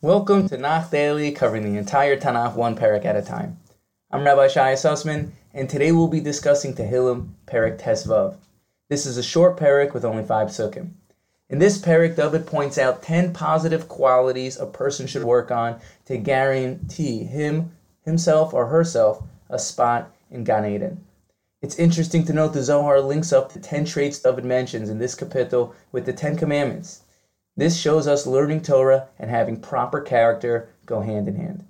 Welcome to Tanakh Daily, covering the entire Tanakh one parak at a time. I'm Rabbi Shai Sussman, and today we'll be discussing Tehillim, Parak Tesvav. This is a short parak with only five pesukim. In this parak, David points out 10 positive qualities a person should work on to guarantee him, himself, or herself a spot in Gan Eden. It's interesting to note the Zohar links up the 10 traits David mentions in this kapitel with the 10 commandments. This shows us learning Torah and having proper character go hand in hand.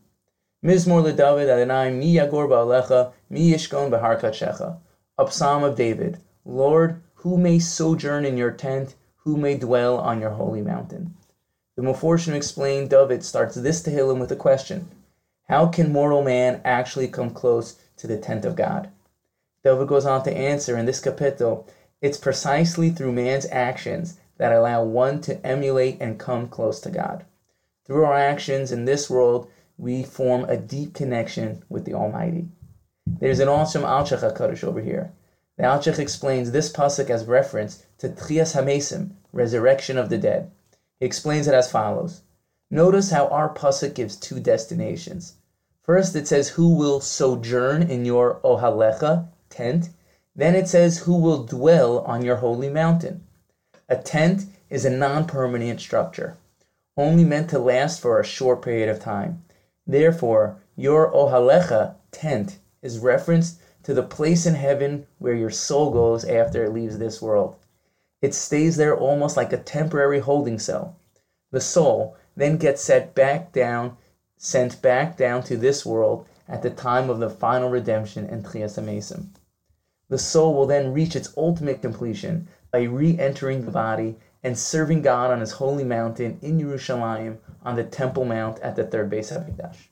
Mizmor leDavid Adonai mi yagor be'ohalecha mi yishkon. A psalm of David. Lord, who may sojourn in your tent, who may dwell on your holy mountain. The Meforshim explained David starts this Tehillim with a question. How can mortal man actually come close to the tent of God? David goes on to answer in this kapitel, it's precisely through man's actions that allow one to emulate and come close to God. Through our actions in this world, we form a deep connection with the Almighty. There's an awesome Alshich HaKadosh over here. The Alshich explains this pasuk as reference to Tchias HaMesim, resurrection of the dead. He explains it as follows. Notice how our pasuk gives two destinations. First, it says, "Who will sojourn in your ohalecha tent?" Then it says, "Who will dwell on your holy mountain?" A tent is a non permanent structure, only meant to last for a short period of time. Therefore, your ohalecha tent is referenced to the place in heaven where your soul goes after it leaves this world. It stays there almost like a temporary holding cell. The soul then gets set back down, sent back down to this world at the time of the final redemption and HaMesim. The soul will then reach its ultimate completion by re-entering the body and serving God on his holy mountain in Yerushalayim on the Temple Mount at the third Beis Hamikdash.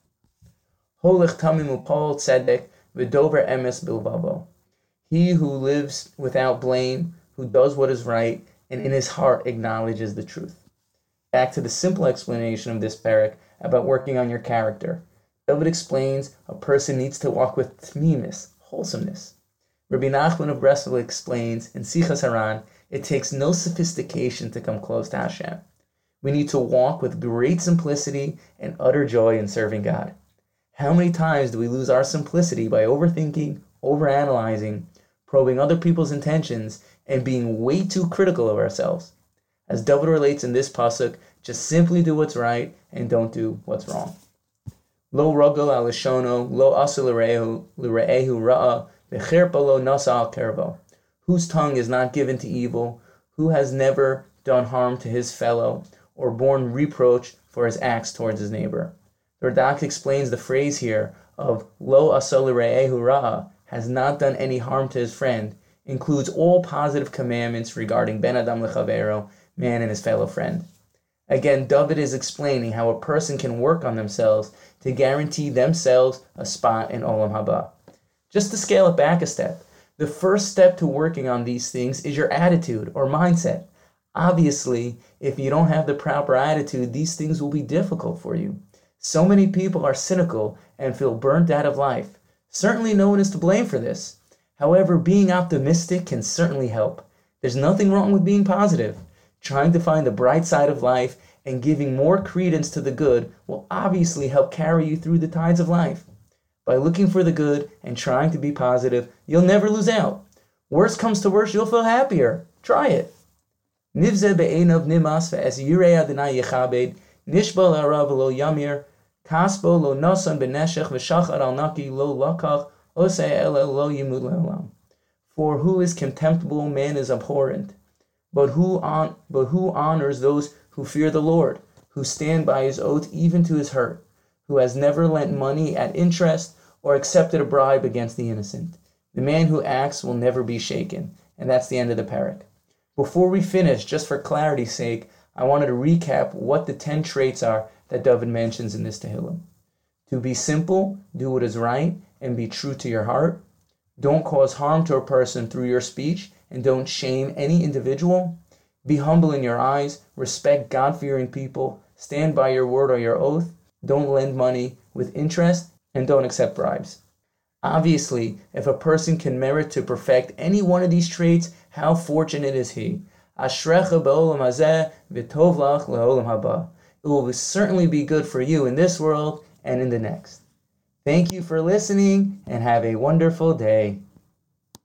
Holich tamim upol tzedek v'dover emes bilvavo. He who lives without blame, who does what is right, and in his heart acknowledges the truth. Back to the simple explanation of this parak about working on your character. David explains a person needs to walk with tmimis, wholesomeness. Rabbi Nachman of Breslov explains in Sichas Haran, it takes no sophistication to come close to Hashem. We need to walk with great simplicity and utter joy in serving God. How many times do we lose our simplicity by overthinking, overanalyzing, probing other people's intentions, and being way too critical of ourselves? As David relates in this pasuk, just simply do what's right and don't do what's wrong. Lo rogel alishono, lo asu l're'ehu ra'a, whose tongue is not given to evil, who has never done harm to his fellow, or borne reproach for his acts towards his neighbor. The Radak explains the phrase here of lo asolire'ehu ra'a, has not done any harm to his friend, includes all positive commandments regarding ben adam lechavero, man and his fellow friend. Again, David is explaining how a person can work on themselves to guarantee themselves a spot in Olam Haba. Just to scale it back a step, the first step to working on these things is your attitude or mindset. Obviously, if you don't have the proper attitude, these things will be difficult for you. So many people are cynical and feel burnt out of life. Certainly, no one is to blame for this. However, being optimistic can certainly help. There's nothing wrong with being positive. Trying to find the bright side of life and giving more credence to the good will obviously help carry you through the tides of life. By looking for the good and trying to be positive, you'll never lose out. Worst comes to worst, you'll feel happier. Try it. Nivze be'enav nimas ve'es yirei Adonai yechabed, lo yamir, lo v'shachar al naki lo lakach, osei el lo yimud le'olam. For who is contemptible, man is abhorrent. But who, on, but who honors those who fear the Lord, who stand by his oath even to his hurt, who has never lent money at interest, or accepted a bribe against the innocent. The man who acts will never be shaken. And that's the end of the parak. Before we finish, just for clarity's sake, I wanted to recap what the 10 traits are that David mentions in this Tehillim. To be simple, do what is right, and be true to your heart. Don't cause harm to a person through your speech, and don't shame any individual. Be humble in your eyes, respect God fearing people, stand by your word or your oath, don't lend money with interest, and don't accept bribes. Obviously, if a person can merit to perfect any one of these traits, how fortunate is he? Ashrecha be'olam hazeh v'tov lach le'olam haba. It it will certainly be good for you in this world and in the next. Thank you for listening and have a wonderful day.